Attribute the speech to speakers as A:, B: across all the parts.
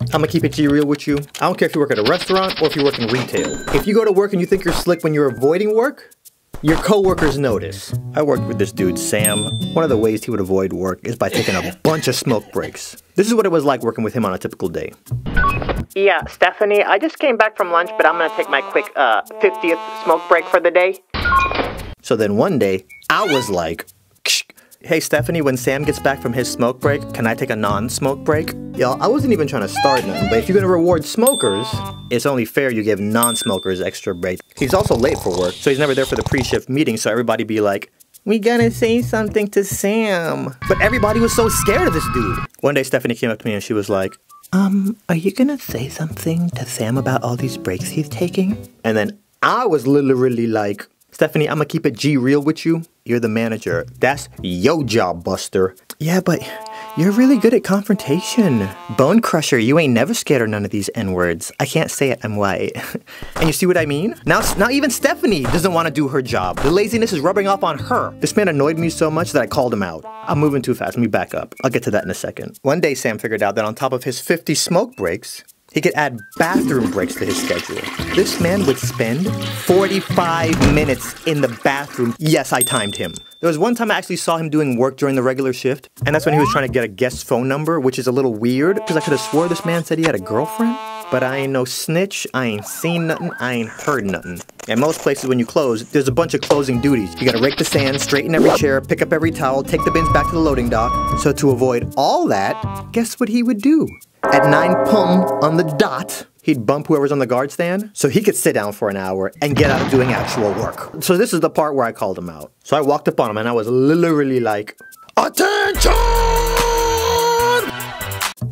A: I'm gonna keep it G real with you. I don't care if you work at a restaurant or if you work in retail. If you go to work and you think you're slick when you're avoiding work, your coworkers notice. I worked with this dude, Sam. One of the ways he would avoid work is by taking a bunch of smoke breaks. This is what it was like working with him on a typical day.
B: Yeah, Stephanie, I just came back from lunch, but I'm gonna take my quick uh 50th smoke break for the day.
A: So then one day, I was like, "Ksh, Hey Stephanie, when Sam gets back from his smoke break, can I take a non-smoke break? Y'all, I wasn't even trying to start nothing, but if you're gonna reward smokers, it's only fair you give non-smokers extra break. He's also late for work, so he's never there for the pre-shift meeting, so everybody be like, we gotta say something to Sam. But everybody was so scared of this dude. One day Stephanie came up to me and she was like, um, are you gonna say something to Sam about all these breaks he's taking? And then I was literally like, Stephanie, I'm gonna keep it G real with you. You're the manager. That's your job, Buster. Yeah, but you're really good at confrontation. Bone crusher, you ain't never scared of none of these N words. I can't say it, I'm white. and you see what I mean? Now, now even Stephanie doesn't want to do her job. The laziness is rubbing off on her. This man annoyed me so much that I called him out. I'm moving too fast. Let me back up. I'll get to that in a second. One day, Sam figured out that on top of his 50 smoke breaks, he could add bathroom breaks to his schedule. This man would spend 45 minutes in the bathroom. Yes, I timed him. There was one time I actually saw him doing work during the regular shift, and that's when he was trying to get a guest phone number, which is a little weird, because I could have swore this man said he had a girlfriend. But I ain't no snitch, I ain't seen nothing, I ain't heard nothing. At most places when you close, there's a bunch of closing duties. You gotta rake the sand, straighten every chair, pick up every towel, take the bins back to the loading dock. So to avoid all that, guess what he would do? At 9 pum on the dot, he'd bump whoever's on the guard stand so he could sit down for an hour and get out doing actual work. So this is the part where I called him out. So I walked up on him and I was literally like, Attention!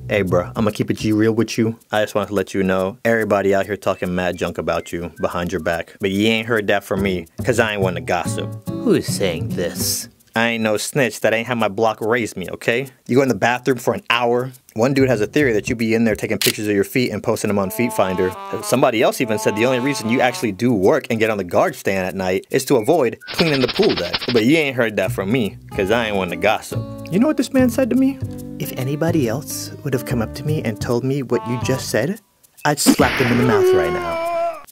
A: Hey bro, I'm gonna keep it G real with you. I just wanted to let you know, everybody out here talking mad junk about you behind your back. But you ain't heard that from me, cause I ain't one to gossip. Who is saying this? I ain't no snitch that ain't have my block raised me, okay? You go in the bathroom for an hour. One dude has a theory that you be in there taking pictures of your feet and posting them on Feet Finder. Somebody else even said the only reason you actually do work and get on the guard stand at night is to avoid cleaning the pool deck. But you ain't heard that from me, cause I ain't one to gossip. You know what this man said to me? If anybody else would have come up to me and told me what you just said, I'd slap them in the mouth right now.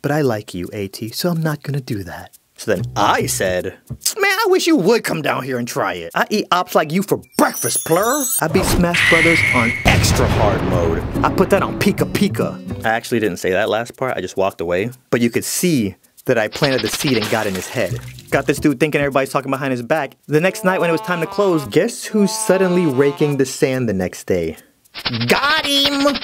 A: But I like you, AT, so I'm not gonna do that. So then I said, Man, I wish you would come down here and try it. I eat ops like you for breakfast, plur. I beat Smash Brothers on extra hard mode. I put that on Pika Pika. I actually didn't say that last part, I just walked away. But you could see that I planted the seed and got in his head. Got this dude thinking everybody's talking behind his back. The next night when it was time to close, guess who's suddenly raking the sand the next day? Got him!